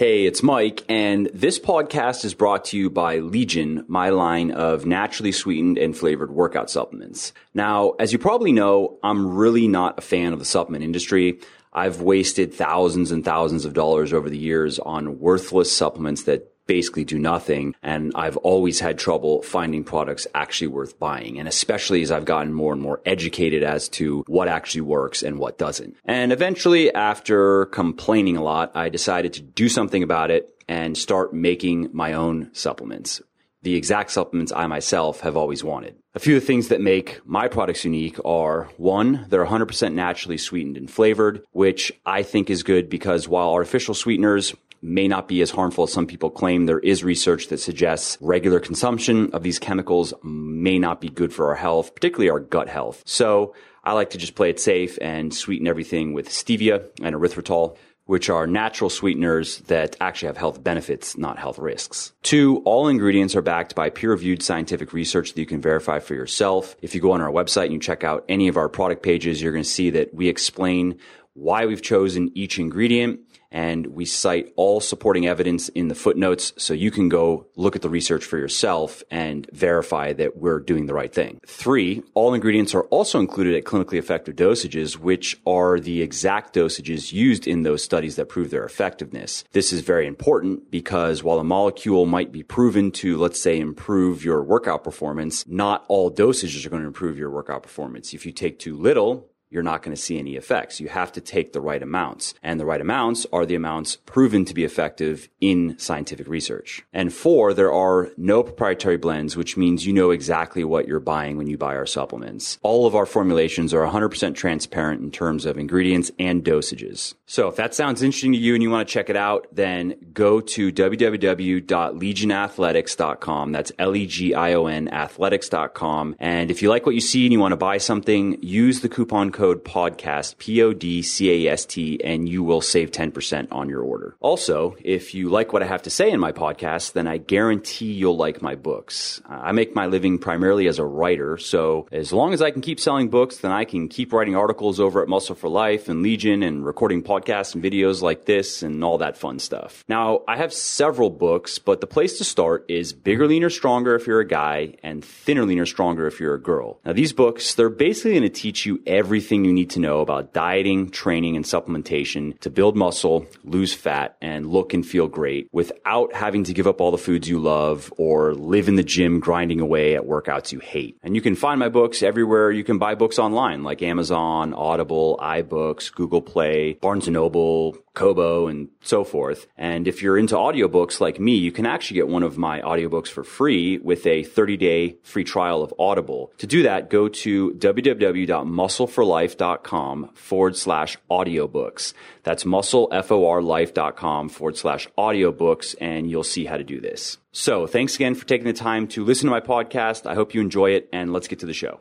Hey, it's Mike, and this podcast is brought to you by Legion, my line of naturally sweetened and flavored workout supplements. Now, as you probably know, I'm really not a fan of the supplement industry. I've wasted thousands and thousands of dollars over the years on worthless supplements that basically do nothing. And I've always had trouble finding products actually worth buying. And especially as I've gotten more and more educated as to what actually works and what doesn't. And eventually, after complaining a lot, I decided to do something about it and start making my own supplements. The exact supplements I myself have always wanted. A few of the things that make my products unique are one, they're 100% naturally sweetened and flavored, which I think is good because while artificial sweeteners may not be as harmful as some people claim. There is research that suggests regular consumption of these chemicals may not be good for our health, particularly our gut health. So I like to just play it safe and sweeten everything with stevia and erythritol which are natural sweeteners that actually have health benefits, not health risks. Two, all ingredients are backed by peer reviewed scientific research that you can verify for yourself. If you go on our website and you check out any of our product pages, you're going to see that we explain why we've chosen each ingredient and we cite all supporting evidence in the footnotes so you can go look at the research for yourself and verify that we're doing the right thing. Three, all ingredients are also included at clinically effective dosages, which are the exact dosages used in those studies that prove their effectiveness. This is very important because while a molecule might be proven to, let's say, improve your workout performance, not all dosages are going to improve your workout performance. If you take too little, you're not going to see any effects. You have to take the right amounts. And the right amounts are the amounts proven to be effective in scientific research. And four, there are no proprietary blends, which means you know exactly what you're buying when you buy our supplements. All of our formulations are 100% transparent in terms of ingredients and dosages. So if that sounds interesting to you and you want to check it out, then go to www.legionathletics.com. That's L-E-G-I-O-N athletics.com. And if you like what you see and you want to buy something, use the coupon code code podcast, P O D C A S T, and you will save 10% on your order. Also, if you like what I have to say in my podcast, then I guarantee you'll like my books. Uh, I make my living primarily as a writer, so as long as I can keep selling books, then I can keep writing articles over at Muscle for Life and Legion and recording podcasts and videos like this and all that fun stuff. Now, I have several books, but the place to start is Bigger, Leaner, Stronger if you're a guy and Thinner, Leaner, Stronger if you're a girl. Now, these books, they're basically going to teach you everything everything you need to know about dieting, training, and supplementation to build muscle, lose fat, and look and feel great without having to give up all the foods you love or live in the gym grinding away at workouts you hate. And you can find my books everywhere you can buy books online, like Amazon, Audible, iBooks, Google Play, Barnes & Noble, Kobo and so forth. And if you're into audiobooks like me, you can actually get one of my audiobooks for free with a 30 day free trial of Audible. To do that, go to www.muscleforlife.com forward slash audiobooks. That's muscleforlife.com forward slash audiobooks and you'll see how to do this. So thanks again for taking the time to listen to my podcast. I hope you enjoy it and let's get to the show.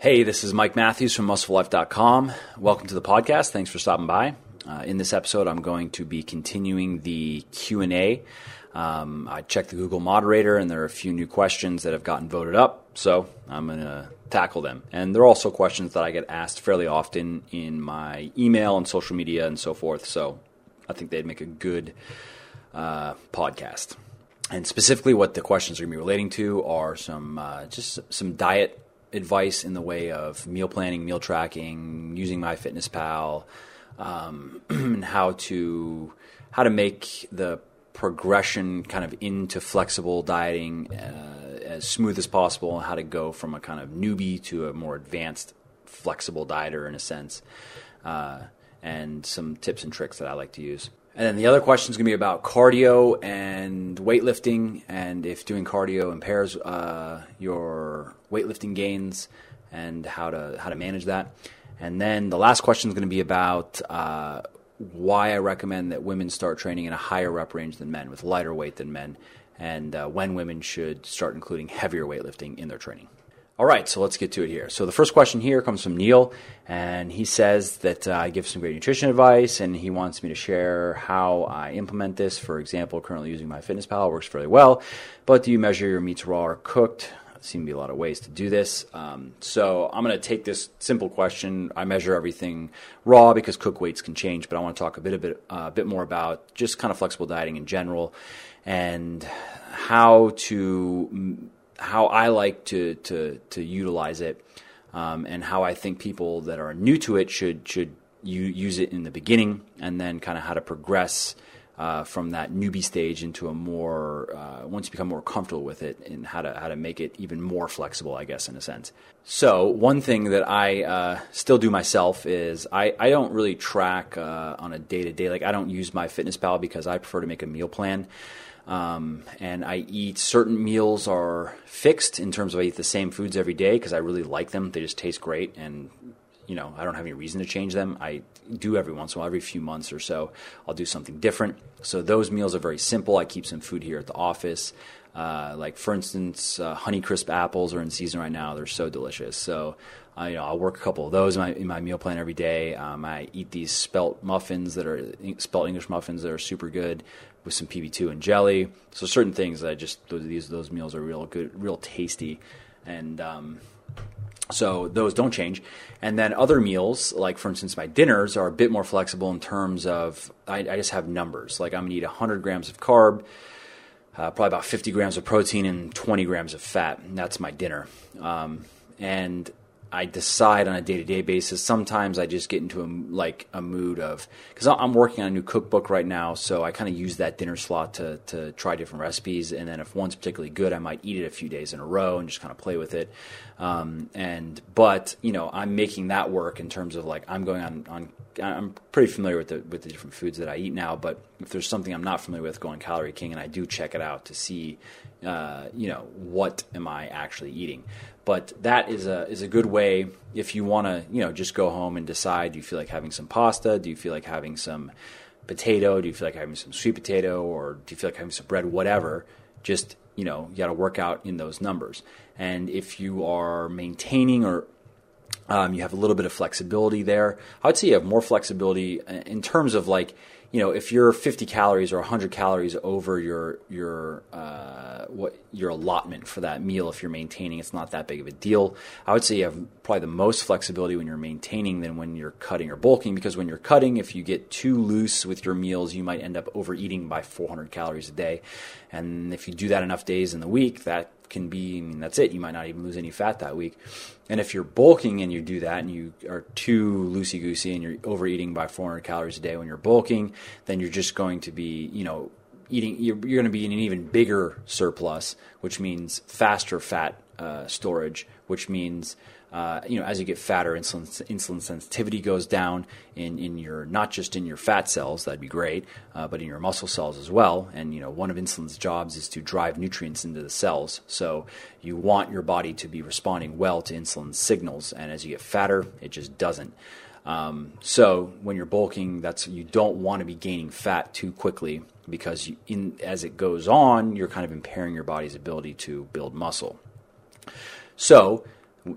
Hey, this is Mike Matthews from MuscleLife.com. Welcome to the podcast. Thanks for stopping by. Uh, in this episode, I'm going to be continuing the Q and A. Um, I checked the Google moderator, and there are a few new questions that have gotten voted up, so I'm going to tackle them. And they're also questions that I get asked fairly often in my email and social media and so forth. So I think they'd make a good uh, podcast. And specifically, what the questions are going to be relating to are some uh, just some diet advice in the way of meal planning, meal tracking, using MyFitnessPal, um, and how to how to make the progression kind of into flexible dieting uh, as smooth as possible, and how to go from a kind of newbie to a more advanced flexible dieter in a sense, uh, and some tips and tricks that I like to use. And then the other question is going to be about cardio and weightlifting, and if doing cardio impairs uh, your weightlifting gains, and how to how to manage that. And then the last question is going to be about uh, why I recommend that women start training in a higher rep range than men, with lighter weight than men, and uh, when women should start including heavier weightlifting in their training. All right, so let's get to it here. So the first question here comes from Neil, and he says that uh, I give some great nutrition advice, and he wants me to share how I implement this. For example, currently using MyFitnessPal works fairly well, but do you measure your meats raw or cooked? Seem to be a lot of ways to do this. Um, so I'm going to take this simple question. I measure everything raw because cook weights can change, but I want to talk a bit a bit uh, a bit more about just kind of flexible dieting in general and how to how I like to to to utilize it, um, and how I think people that are new to it should should use it in the beginning, and then kind of how to progress. Uh, from that newbie stage into a more uh, once you become more comfortable with it and how to how to make it even more flexible, I guess in a sense. So one thing that I uh, still do myself is I, I don't really track uh, on a day to day like I don't use MyFitnessPal because I prefer to make a meal plan. Um, and I eat certain meals are fixed in terms of I eat the same foods every day because I really like them. They just taste great, and you know I don't have any reason to change them. I do every once in a while, every few months or so, I'll do something different. So those meals are very simple. I keep some food here at the office. Uh, like for instance, uh, Honeycrisp apples are in season right now. They're so delicious. So uh, you know, I'll work a couple of those in my, in my meal plan every day. Um, I eat these spelt muffins that are spelt English muffins that are super good with some PB2 and jelly. So certain things I just those these those meals are real good, real tasty, and um, so those don't change. And then other meals, like for instance, my dinners are a bit more flexible in terms of I, I just have numbers. Like I'm gonna eat 100 grams of carb. Uh, probably about 50 grams of protein and 20 grams of fat. And that's my dinner. Um, and I decide on a day to day basis. Sometimes I just get into a, like a mood of because I'm working on a new cookbook right now, so I kind of use that dinner slot to to try different recipes, and then if one's particularly good, I might eat it a few days in a row and just kind of play with it. Um, and but you know I'm making that work in terms of like I'm going on on I'm pretty familiar with the with the different foods that I eat now, but if there's something I'm not familiar with, going Calorie King, and I do check it out to see, uh, you know, what am I actually eating. But that is a is a good way if you want to you know just go home and decide. Do you feel like having some pasta? Do you feel like having some potato? Do you feel like having some sweet potato, or do you feel like having some bread? Whatever. Just you know you got to work out in those numbers. And if you are maintaining or um, you have a little bit of flexibility there. I would say you have more flexibility in terms of like you know, if you're 50 calories or 100 calories over your your uh, what your allotment for that meal, if you're maintaining, it's not that big of a deal. I would say you have probably the most flexibility when you're maintaining than when you're cutting or bulking, because when you're cutting, if you get too loose with your meals, you might end up overeating by 400 calories a day, and if you do that enough days in the week, that can be, I mean, that's it. You might not even lose any fat that week. And if you're bulking and you do that and you are too loosey goosey and you're overeating by 400 calories a day when you're bulking, then you're just going to be, you know, eating, you're, you're going to be in an even bigger surplus, which means faster fat uh, storage, which means uh, you know, as you get fatter, insulin insulin sensitivity goes down in, in your not just in your fat cells, that'd be great, uh, but in your muscle cells as well. And you know, one of insulin's jobs is to drive nutrients into the cells. So you want your body to be responding well to insulin signals, and as you get fatter, it just doesn't. Um, so when you're bulking, that's you don't want to be gaining fat too quickly because you, in, as it goes on, you're kind of impairing your body's ability to build muscle. So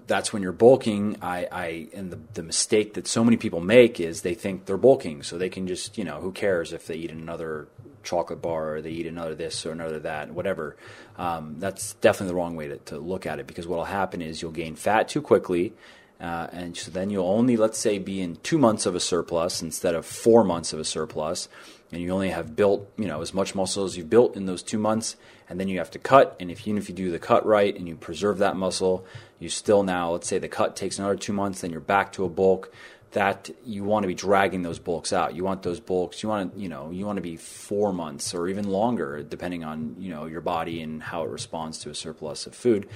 that's when you're bulking. I, I and the, the mistake that so many people make is they think they're bulking, so they can just you know who cares if they eat another chocolate bar or they eat another this or another that, whatever. Um, that's definitely the wrong way to, to look at it because what will happen is you'll gain fat too quickly. Uh, and so then you'll only, let's say, be in two months of a surplus instead of four months of a surplus, and you only have built, you know, as much muscle as you've built in those two months, and then you have to cut. And if even if you do the cut right and you preserve that muscle, you still now, let's say the cut takes another two months, then you're back to a bulk. That you want to be dragging those bulks out. You want those bulks. You want to, you know, you want to be four months or even longer, depending on you know your body and how it responds to a surplus of food.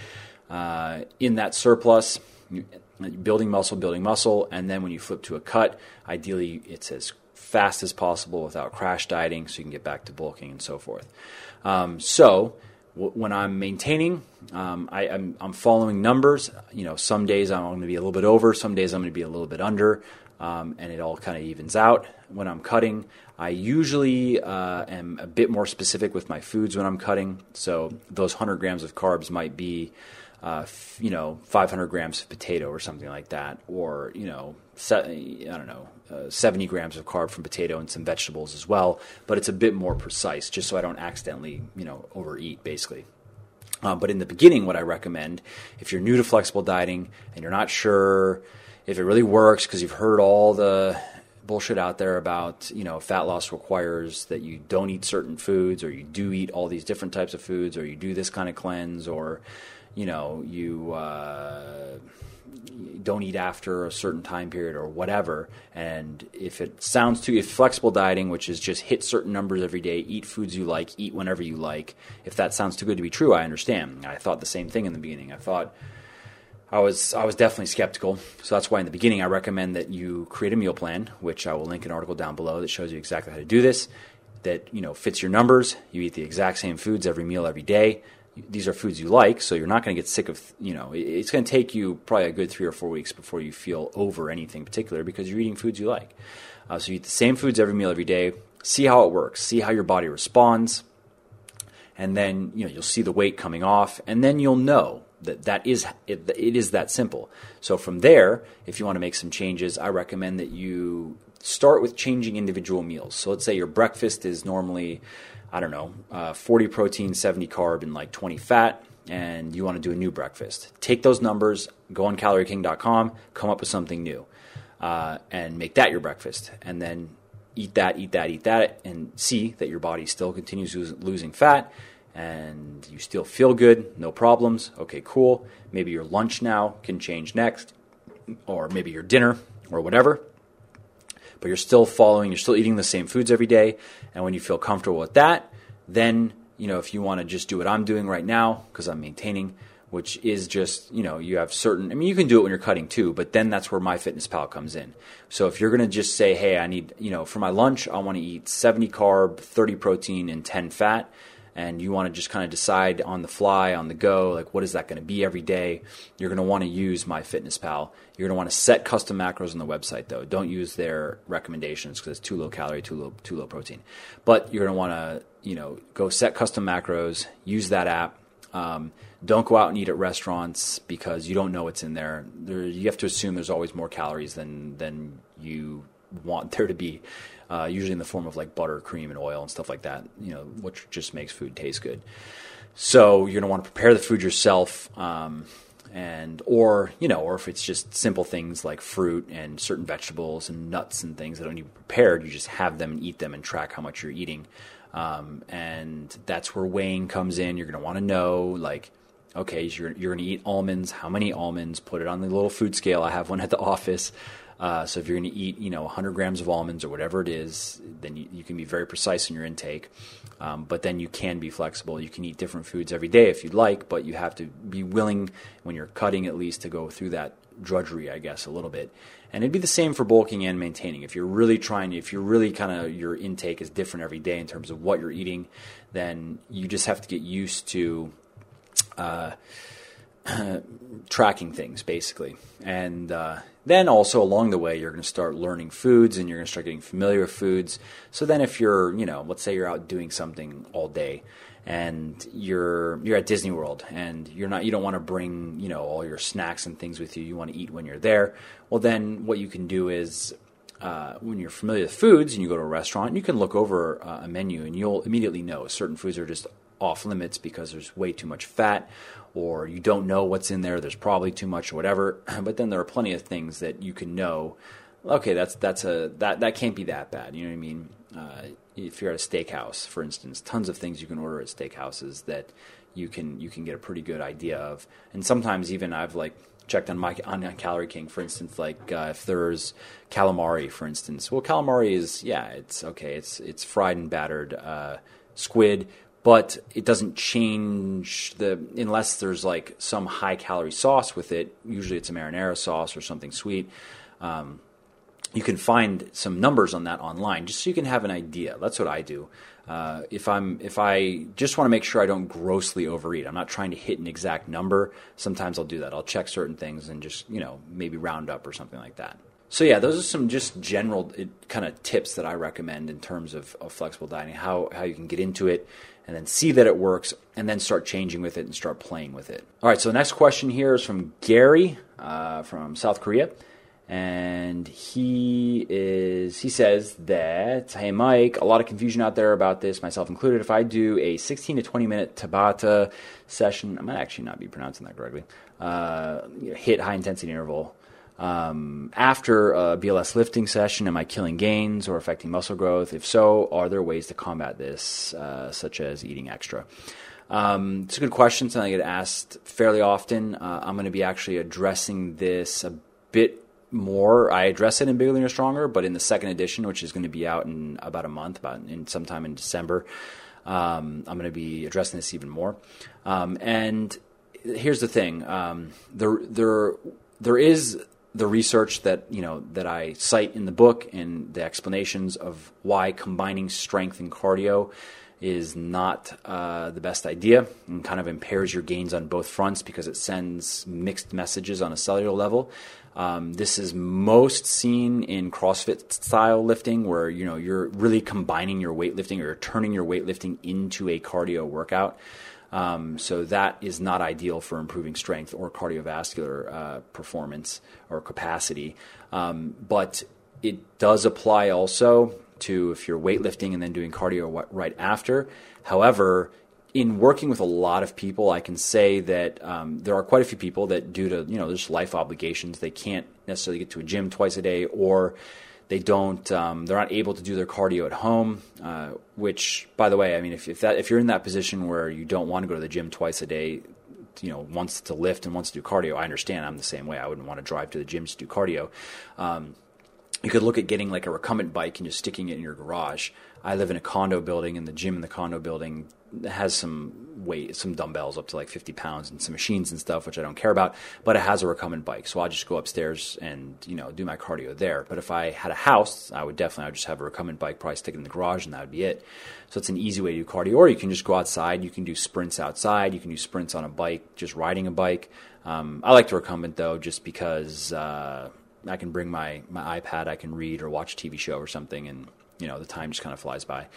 Uh, in that surplus, you, building muscle, building muscle, and then when you flip to a cut, ideally it's as fast as possible without crash dieting, so you can get back to bulking and so forth. Um, so when I'm maintaining, um, I, am following numbers. You know, some days I'm going to be a little bit over, some days I'm going to be a little bit under, um, and it all kind of evens out. When I'm cutting, I usually uh, am a bit more specific with my foods when I'm cutting. So those 100 grams of carbs might be uh, f- you know, 500 grams of potato or something like that, or you know, se- I don't know, uh, 70 grams of carb from potato and some vegetables as well. But it's a bit more precise, just so I don't accidentally, you know, overeat, basically. Uh, but in the beginning, what I recommend, if you're new to flexible dieting and you're not sure if it really works because you've heard all the bullshit out there about you know fat loss requires that you don't eat certain foods or you do eat all these different types of foods or you do this kind of cleanse or you know you uh, don't eat after a certain time period or whatever and if it sounds too if flexible dieting which is just hit certain numbers every day eat foods you like eat whenever you like if that sounds too good to be true i understand i thought the same thing in the beginning i thought I was I was definitely skeptical. So that's why in the beginning I recommend that you create a meal plan, which I will link an article down below that shows you exactly how to do this. That you know fits your numbers. You eat the exact same foods every meal every day. These are foods you like, so you're not going to get sick of. You know, it's going to take you probably a good three or four weeks before you feel over anything particular because you're eating foods you like. Uh, so you eat the same foods every meal every day. See how it works. See how your body responds, and then you know you'll see the weight coming off, and then you'll know that that is it, it is that simple. So from there, if you want to make some changes, I recommend that you start with changing individual meals. So let's say your breakfast is normally, I don't know, uh, 40 protein, 70 carb, and like 20 fat, and you want to do a new breakfast. Take those numbers, go on calorieking.com, come up with something new, uh, and make that your breakfast, and then eat that, eat that, eat that, and see that your body still continues losing fat and you still feel good, no problems. Okay, cool. Maybe your lunch now can change next, or maybe your dinner or whatever. But you're still following, you're still eating the same foods every day. And when you feel comfortable with that, then, you know, if you want to just do what I'm doing right now, because I'm maintaining, which is just, you know, you have certain, I mean, you can do it when you're cutting too, but then that's where MyFitnessPal comes in. So if you're going to just say, hey, I need, you know, for my lunch, I want to eat 70 carb, 30 protein, and 10 fat and you want to just kind of decide on the fly, on the go, like what is that going to be every day, you're going to want to use MyFitnessPal. You're going to want to set custom macros on the website though. Don't use their recommendations because it's too low calorie, too low, too low protein. But you're going to want to, you know, go set custom macros, use that app. Um, don't go out and eat at restaurants because you don't know what's in there. there. You have to assume there's always more calories than than you want there to be uh, usually in the form of like butter, cream, and oil and stuff like that. You know, which just makes food taste good. So you're gonna want to prepare the food yourself, um, and or you know, or if it's just simple things like fruit and certain vegetables and nuts and things that don't need to prepared, you just have them and eat them and track how much you're eating. Um, and that's where weighing comes in. You're gonna want to know like okay, you're, you're going to eat almonds. How many almonds? Put it on the little food scale. I have one at the office. Uh, so if you're going to eat, you know, 100 grams of almonds or whatever it is, then you, you can be very precise in your intake. Um, but then you can be flexible. You can eat different foods every day if you'd like, but you have to be willing when you're cutting at least to go through that drudgery, I guess, a little bit. And it'd be the same for bulking and maintaining. If you're really trying, if you're really kind of your intake is different every day in terms of what you're eating, then you just have to get used to. Uh, tracking things basically. And uh, then also along the way, you're going to start learning foods and you're going to start getting familiar with foods. So then, if you're, you know, let's say you're out doing something all day and you're you're at Disney World and you're not you don't want to bring you know all your snacks and things with you. You want to eat when you're there. Well, then what you can do is uh, when you're familiar with foods and you go to a restaurant, you can look over uh, a menu and you'll immediately know certain foods are just off limits because there's way too much fat or you don't know what's in there, there's probably too much or whatever. But then there are plenty of things that you can know. Okay, that's that's a that that can't be that bad. You know what I mean? Uh, if you're at a steakhouse, for instance, tons of things you can order at steakhouses that you can you can get a pretty good idea of. And sometimes even I've like checked on my on, on Calorie King, for instance, like uh, if there's calamari, for instance. Well, calamari is yeah, it's okay. It's it's fried and battered uh, squid but it doesn't change the unless there's like some high calorie sauce with it. Usually it's a marinara sauce or something sweet. Um, you can find some numbers on that online just so you can have an idea. That's what I do. Uh, if I'm if I just want to make sure I don't grossly overeat, I'm not trying to hit an exact number. Sometimes I'll do that. I'll check certain things and just you know maybe round up or something like that. So yeah, those are some just general kind of tips that I recommend in terms of, of, flexible dieting, how how you can get into it and then see that it works and then start changing with it and start playing with it. All right, so the next question here is from Gary uh, from South Korea. And he is he says that hey Mike, a lot of confusion out there about this, myself included. If I do a 16 to 20 minute Tabata session, I might actually not be pronouncing that correctly. Uh, HIIT high intensity interval um, after a BLS lifting session, am I killing gains or affecting muscle growth? If so, are there ways to combat this, uh, such as eating extra? Um, it's a good question, something I get asked fairly often. Uh, I'm going to be actually addressing this a bit more. I address it in Bigger, Leaner, Stronger, but in the second edition, which is going to be out in about a month, about in sometime in December, um, I'm going to be addressing this even more. Um, and here's the thing: um, there, there, there is the research that you know that I cite in the book and the explanations of why combining strength and cardio is not uh, the best idea and kind of impairs your gains on both fronts because it sends mixed messages on a cellular level. Um, this is most seen in CrossFit style lifting, where you know you're really combining your weightlifting or turning your weightlifting into a cardio workout. Um, so that is not ideal for improving strength or cardiovascular uh, performance or capacity. Um, but it does apply also to if you're weightlifting and then doing cardio right after. However, in working with a lot of people, I can say that um, there are quite a few people that, due to you know just life obligations, they can't necessarily get to a gym twice a day, or they don't. Um, they're not able to do their cardio at home. Uh, which, by the way, I mean, if, if that if you're in that position where you don't want to go to the gym twice a day, you know, wants to lift and wants to do cardio, I understand. I'm the same way. I wouldn't want to drive to the gym to do cardio. Um, you could look at getting like a recumbent bike and just sticking it in your garage. I live in a condo building, and the gym in the condo building has some weight, some dumbbells up to like 50 pounds, and some machines and stuff, which I don't care about. But it has a recumbent bike, so I'll just go upstairs and you know do my cardio there. But if I had a house, I would definitely I would just have a recumbent bike, probably stick it in the garage, and that would be it. So it's an easy way to do cardio. Or you can just go outside. You can do sprints outside. You can do sprints on a bike, just riding a bike. Um, I like the recumbent though, just because. Uh, I can bring my, my iPad, I can read or watch a TV show or something, and you know the time just kind of flies by.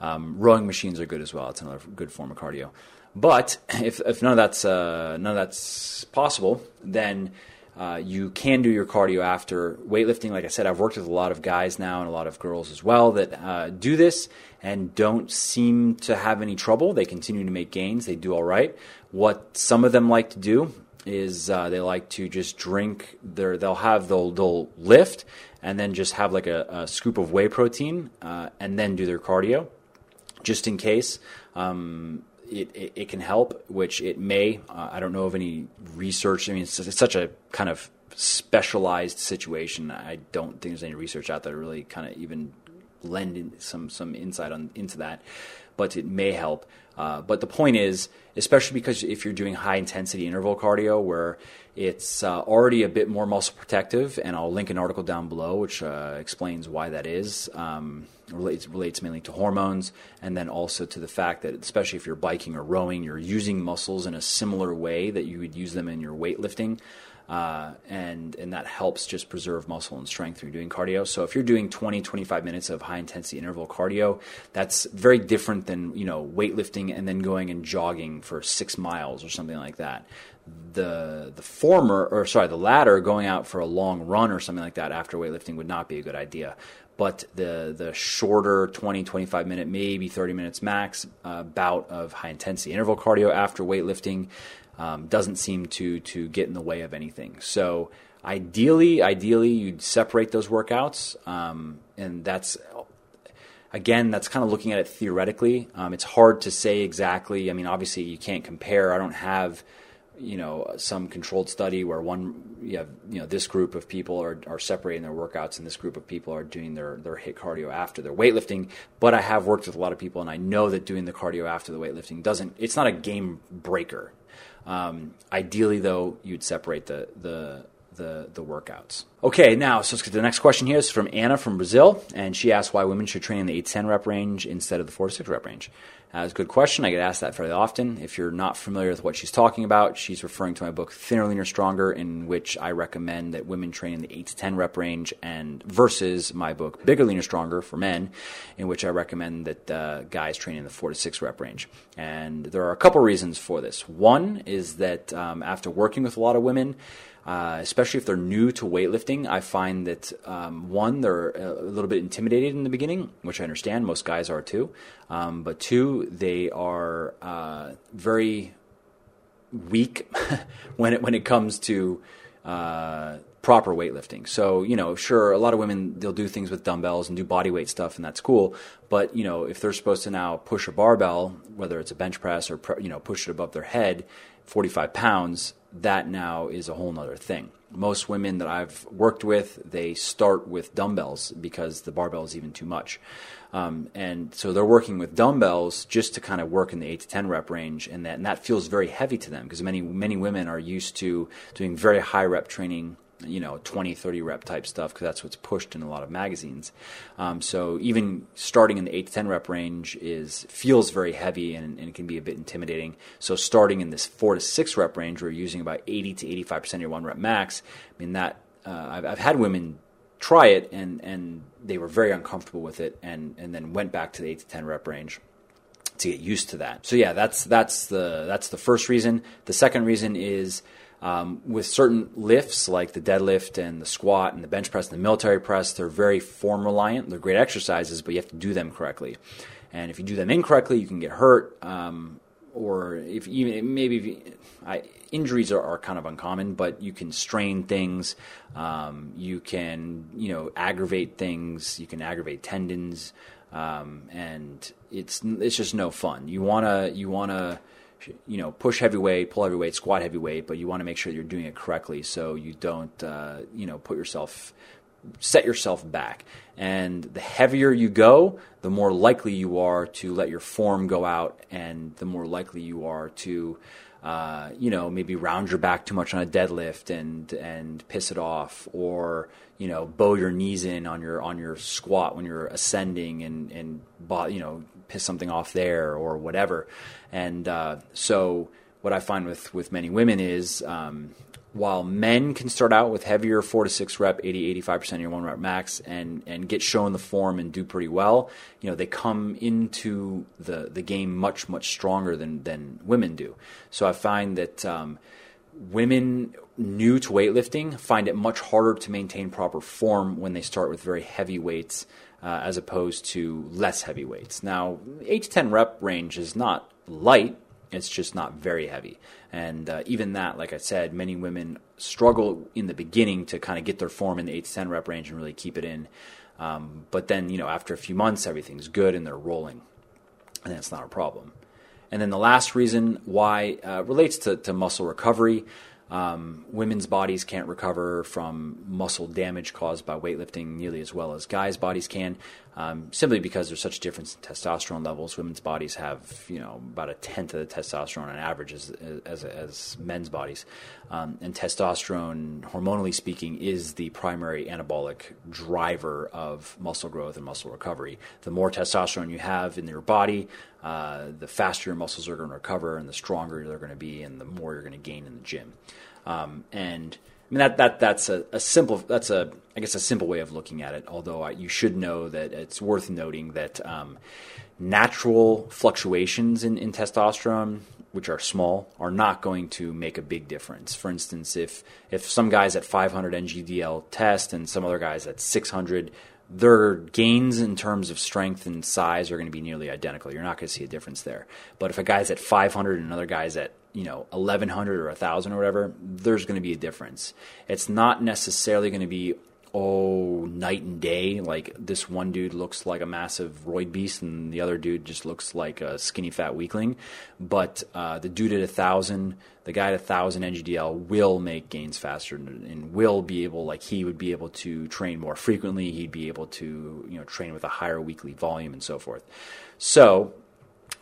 Um, rowing machines are good as well. It's another good form of cardio. But if, if none of that's uh, none of that's possible, then uh, you can do your cardio after weightlifting. Like I said, I've worked with a lot of guys now and a lot of girls as well that uh, do this and don't seem to have any trouble. They continue to make gains. They do all right. What some of them like to do is uh, they like to just drink their they'll have they'll they'll lift and then just have like a, a scoop of whey protein uh, and then do their cardio just in case um, it, it, it, can help which it may. Uh, i don't know of any research. I mean it's, it's, such a kind of specialized situation. I don't think there's any research out there really kind of even lend some some insight on into that but it may help uh, but the point is, especially because if you're doing high intensity interval cardio where it's uh, already a bit more muscle protective, and I'll link an article down below which uh, explains why that is. Um, relates, relates mainly to hormones, and then also to the fact that, especially if you're biking or rowing, you're using muscles in a similar way that you would use them in your weightlifting. Uh, and and that helps just preserve muscle and strength through doing cardio. So if you're doing 20, 25 minutes of high intensity interval cardio, that's very different than you know weightlifting and then going and jogging for six miles or something like that. The the former or sorry the latter going out for a long run or something like that after weightlifting would not be a good idea but the the shorter 20 25 minute maybe 30 minutes max uh, bout of high intensity interval cardio after weightlifting um, doesn't seem to to get in the way of anything. So ideally, ideally you'd separate those workouts, um, and that's again that's kind of looking at it theoretically. Um, it's hard to say exactly. I mean, obviously you can't compare. I don't have you know some controlled study where one you have you know this group of people are, are separating their workouts and this group of people are doing their their HIIT cardio after their weightlifting. But i have worked with a lot of people and i know that doing the cardio after the weightlifting doesn't it's not a game breaker. Um, ideally, though, you'd separate the, the the the workouts. Okay, now, so let's get to the next question here. It's from Anna from Brazil, and she asked why women should train in the 8 10 rep range instead of the 4 6 rep range. That's a good question. I get asked that fairly often. If you're not familiar with what she's talking about, she's referring to my book Thinner, Leaner, Stronger, in which I recommend that women train in the 8 to 10 rep range, and versus my book Bigger, Leaner, Stronger for men, in which I recommend that uh, guys train in the 4 to 6 rep range. And there are a couple reasons for this. One is that um, after working with a lot of women, uh, especially if they're new to weightlifting, I find that um, one, they're a little bit intimidated in the beginning, which I understand most guys are too. Um, but two, they are uh, very weak when it when it comes to uh, proper weightlifting. So you know, sure, a lot of women they'll do things with dumbbells and do body weight stuff, and that's cool. But you know, if they're supposed to now push a barbell, whether it's a bench press or you know push it above their head, 45 pounds, that now is a whole other thing. Most women that I've worked with, they start with dumbbells because the barbell is even too much. Um, and so they're working with dumbbells just to kind of work in the 8 to 10 rep range, and that, and that feels very heavy to them because many, many women are used to doing very high rep training you know 20 30 rep type stuff because that's what's pushed in a lot of magazines. Um, so even starting in the 8 to 10 rep range is feels very heavy and, and, it can be a bit intimidating. So starting in this 4 to 6 rep range where you're using about 80 to 85 percent of your one rep max. I mean that uh, I've, I've had women try it and and they were very uncomfortable with it and and then went back to the 8 to 10 rep range to get used to that. So yeah that's that's the that's the first reason. The second reason is um, with certain lifts like the deadlift and the squat and the bench press and the military press, they're very form reliant. They're great exercises, but you have to do them correctly. And if you do them incorrectly, you can get hurt. Um, or if even maybe if you, I, injuries are, are, kind of uncommon, but you can strain things. Um, you can you know aggravate things. You can aggravate tendons, um, and it's it's just no fun. You wanna you wanna you know, push heavyweight, pull heavyweight, squat heavyweight, but you want to make sure you're doing it correctly so you don't, uh, you know, put yourself, set yourself back. And the heavier you go, the more likely you are to let your form go out, and the more likely you are to, uh, you know, maybe round your back too much on a deadlift and and piss it off, or you know, bow your knees in on your on your squat when you're ascending and and you know piss something off there or whatever. And uh, so what I find with with many women is um, while men can start out with heavier four to six rep, 80, 85% of your one rep max and, and get shown the form and do pretty well, you know, they come into the, the game much, much stronger than, than women do. So I find that um, women new to weightlifting find it much harder to maintain proper form when they start with very heavy weights uh, as opposed to less heavy weights. Now, 8 to 10 rep range is not light, it's just not very heavy. And uh, even that, like I said, many women struggle in the beginning to kind of get their form in the 8 to 10 rep range and really keep it in. Um, but then, you know, after a few months, everything's good and they're rolling. And that's not a problem. And then the last reason why uh, relates to, to muscle recovery. Um, women's bodies can't recover from muscle damage caused by weightlifting nearly as well as guys' bodies can, um, simply because there's such a difference in testosterone levels. Women's bodies have, you know, about a tenth of the testosterone on average as, as, as men's bodies. Um, and testosterone, hormonally speaking, is the primary anabolic driver of muscle growth and muscle recovery. The more testosterone you have in your body, uh, the faster your muscles are going to recover and the stronger they're going to be and the more you're going to gain in the gym. Um, and I mean that that that's a, a, simple that's a I guess a simple way of looking at it. Although I, you should know that it's worth noting that um, natural fluctuations in, in testosterone, which are small, are not going to make a big difference. For instance, if if some guys at 500 NGDL test and some other guys at 600 their gains in terms of strength and size are going to be nearly identical. You're not going to see a difference there. But if a guy's at 500 and another guy's at you know 1100 or 1000 or whatever, there's going to be a difference. It's not necessarily going to be oh night and day. Like this one dude looks like a massive roid beast, and the other dude just looks like a skinny fat weakling. But uh, the dude at a thousand, the guy at a thousand NGDL will make gains faster and, will be able, like he would be able to train more frequently. He'd be able to you know train with a higher weekly volume and so forth. So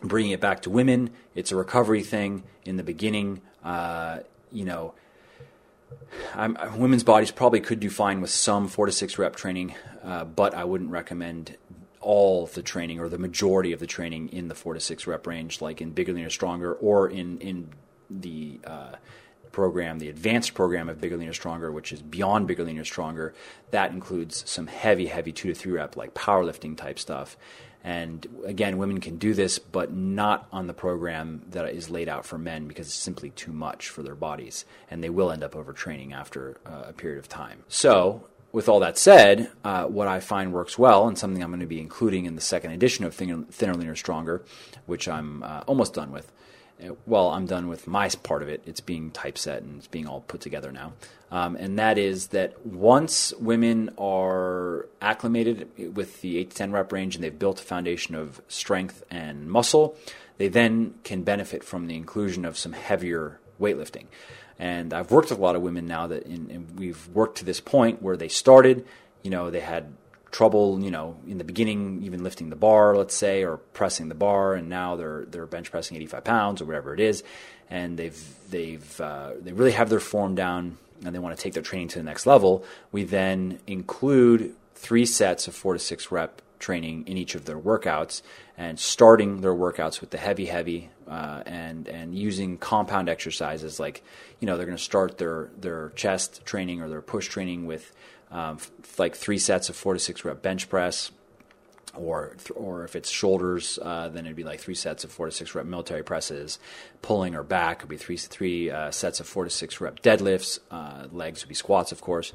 bringing it back to women, it's a recovery thing in the beginning. Uh, you know I'm, women's bodies probably could do fine with some four to six rep training, uh, but I wouldn't recommend all of the training or the majority of the training in the four to six rep range, like in Bigger, Leaner, Stronger, or in in the uh, program, the advanced program of Bigger, Leaner, Stronger, which is beyond Bigger, Leaner, Stronger. That includes some heavy, heavy two to three rep, like powerlifting type stuff. And again, women can do this, but not on the program that is laid out for men because it's simply too much for their bodies, and they will end up overtraining after uh, a period of time. So, with all that said, uh, what I find works well, and something I'm going to be including in the second edition of Thinner, Thinner Leaner, Stronger, which I'm uh, almost done with, well, I'm done with my part of it. It's being typeset and it's being all put together now. Um, and that is that once women are acclimated with the 8 to 10 rep range and they've built a foundation of strength and muscle, they then can benefit from the inclusion of some heavier weightlifting. And I've worked with a lot of women now that in we've worked to this point where they started, you know, they had trouble, you know, in the beginning, even lifting the bar, let's say, or pressing the bar, and now they're they're bench pressing 85 pounds or whatever it is, and they've they've uh, they really have their form down, and they want to take their training to the next level. We then include three sets of four to six rep training in each of their workouts, and starting their workouts with the heavy, heavy, uh, and and using compound exercises like, you know, they're going to start their their chest training or their push training with um, f- like three sets of four to six rep bench press, or or if it's shoulders, uh, then it'd be like three sets of four to six rep military presses. Pulling or back would be three three uh, sets of four to six rep deadlifts. Uh, legs would be squats, of course,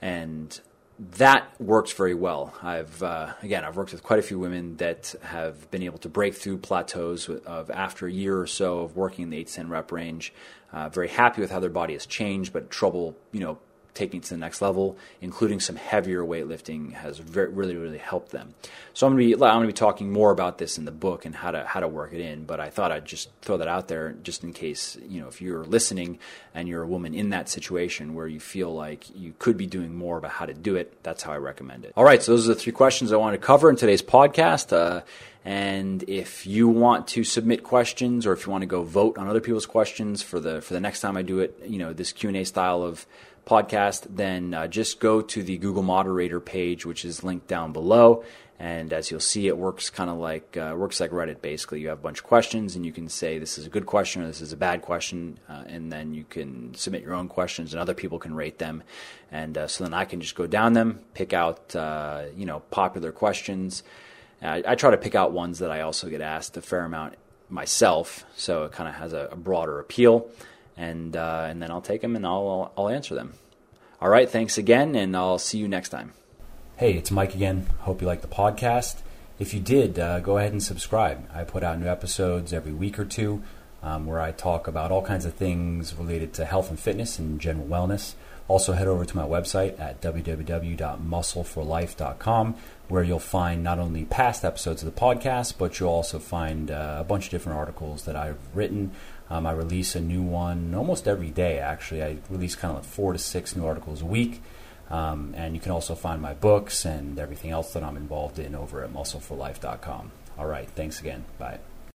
and that works very well. I've uh, again I've worked with quite a few women that have been able to break through plateaus of after a year or so of working in the eight to ten rep range. Uh, very happy with how their body has changed, but trouble you know taking it to the next level, including some heavier weightlifting, has very, really really helped them. So I'm to be I'm to be talking more about this in the book and how to how to work it in. But I thought I'd just throw that out there just in case you know if you're listening and you're a woman in that situation where you feel like you could be doing more about how to do it. That's how I recommend it. All right, so those are the three questions I want to cover in today's podcast. Uh, and if you want to submit questions, or if you want to go vote on other people's questions for the for the next time I do it, you know this Q and A style of podcast, then uh, just go to the Google Moderator page, which is linked down below. And as you'll see, it works kind of like uh, works like Reddit. Basically, you have a bunch of questions, and you can say this is a good question or this is a bad question, uh, and then you can submit your own questions, and other people can rate them. And uh, so then I can just go down them, pick out uh, you know popular questions. I, I, try to pick out ones that I also get asked a fair amount myself, so it kind of has a, a broader appeal and uh, and then I'll take them and I'll I'll answer them. All right, thanks again, and I'll see you next time. Hey, it's Mike again. Hope you like the podcast. If you did, uh, go ahead and subscribe. I put out new episodes every week or two um, where I talk about all kinds of things related to health and fitness and general wellness. Also, head over to my website at www.muscleforlife.com where you'll find not only past episodes of the podcast, but you'll also find uh, a bunch of different articles that I've written um, I release a new one almost every day, actually. I release kind of like four to six new articles a week. Um, and you can also find my books and everything else that I'm involved in over at muscleforlife.com. All right, thanks again. Bye.